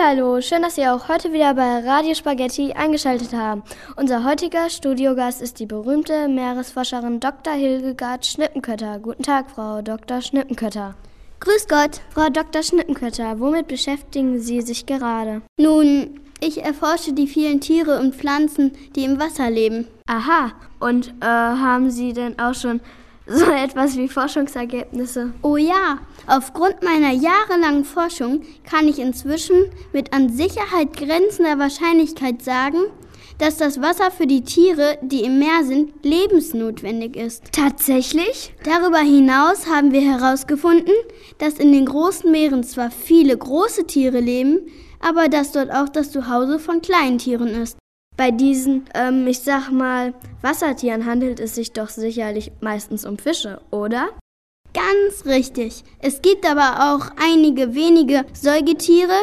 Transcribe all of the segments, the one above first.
Hallo, schön, dass Sie auch heute wieder bei Radio Spaghetti eingeschaltet haben. Unser heutiger Studiogast ist die berühmte Meeresforscherin Dr. Hildegard Schnippenkötter. Guten Tag, Frau Dr. Schnippenkötter. Grüß Gott. Frau Dr. Schnippenkötter, womit beschäftigen Sie sich gerade? Nun, ich erforsche die vielen Tiere und Pflanzen, die im Wasser leben. Aha, und äh, haben Sie denn auch schon so etwas wie Forschungsergebnisse? Oh ja, aufgrund meiner jahrelangen Forschung kann ich inzwischen mit an Sicherheit grenzender Wahrscheinlichkeit sagen, dass das Wasser für die Tiere, die im Meer sind, lebensnotwendig ist. Tatsächlich? Darüber hinaus haben wir herausgefunden, dass in den großen Meeren zwar viele große Tiere leben, aber dass dort auch das Zuhause von kleinen Tieren ist. Bei diesen, ähm, ich sag mal, Wassertieren handelt es sich doch sicherlich meistens um Fische, oder? Ganz richtig. Es gibt aber auch einige wenige Säugetiere,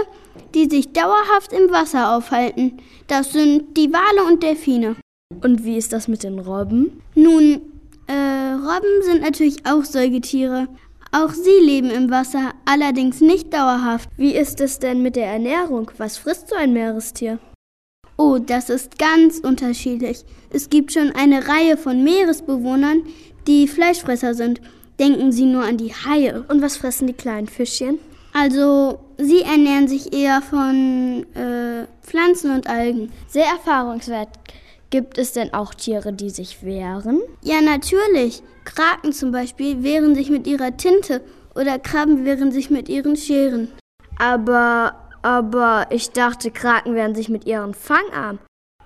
die sich dauerhaft im Wasser aufhalten. Das sind die Wale und Delfine. Und wie ist das mit den Robben? Nun, äh, Robben sind natürlich auch Säugetiere. Auch sie leben im Wasser, allerdings nicht dauerhaft. Wie ist es denn mit der Ernährung? Was frisst so ein Meerestier? Oh, das ist ganz unterschiedlich. Es gibt schon eine Reihe von Meeresbewohnern, die Fleischfresser sind. Denken Sie nur an die Haie. Und was fressen die kleinen Fischchen? Also, sie ernähren sich eher von äh, Pflanzen und Algen. Sehr erfahrungswert. Gibt es denn auch Tiere, die sich wehren? Ja, natürlich. Kraken zum Beispiel wehren sich mit ihrer Tinte oder Krabben wehren sich mit ihren Scheren. Aber aber ich dachte, Kraken werden sich mit ihren Fangarm.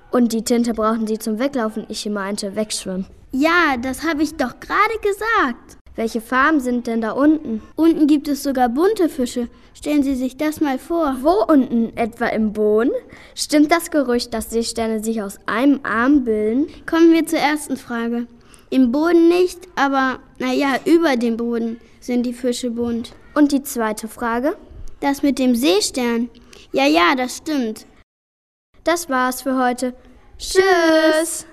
Und die Tinte brauchen sie zum Weglaufen. Ich meinte wegschwimmen. Ja, das habe ich doch gerade gesagt. Welche Farben sind denn da unten? Unten gibt es sogar bunte Fische. Stellen Sie sich das mal vor. Wo unten? Etwa im Boden? Stimmt das Gerücht, dass Seesterne sich aus einem Arm bilden? Kommen wir zur ersten Frage. Im Boden nicht, aber naja, über dem Boden sind die Fische bunt. Und die zweite Frage? Das mit dem Seestern. Ja, ja, das stimmt. Das war's für heute. Tschüss.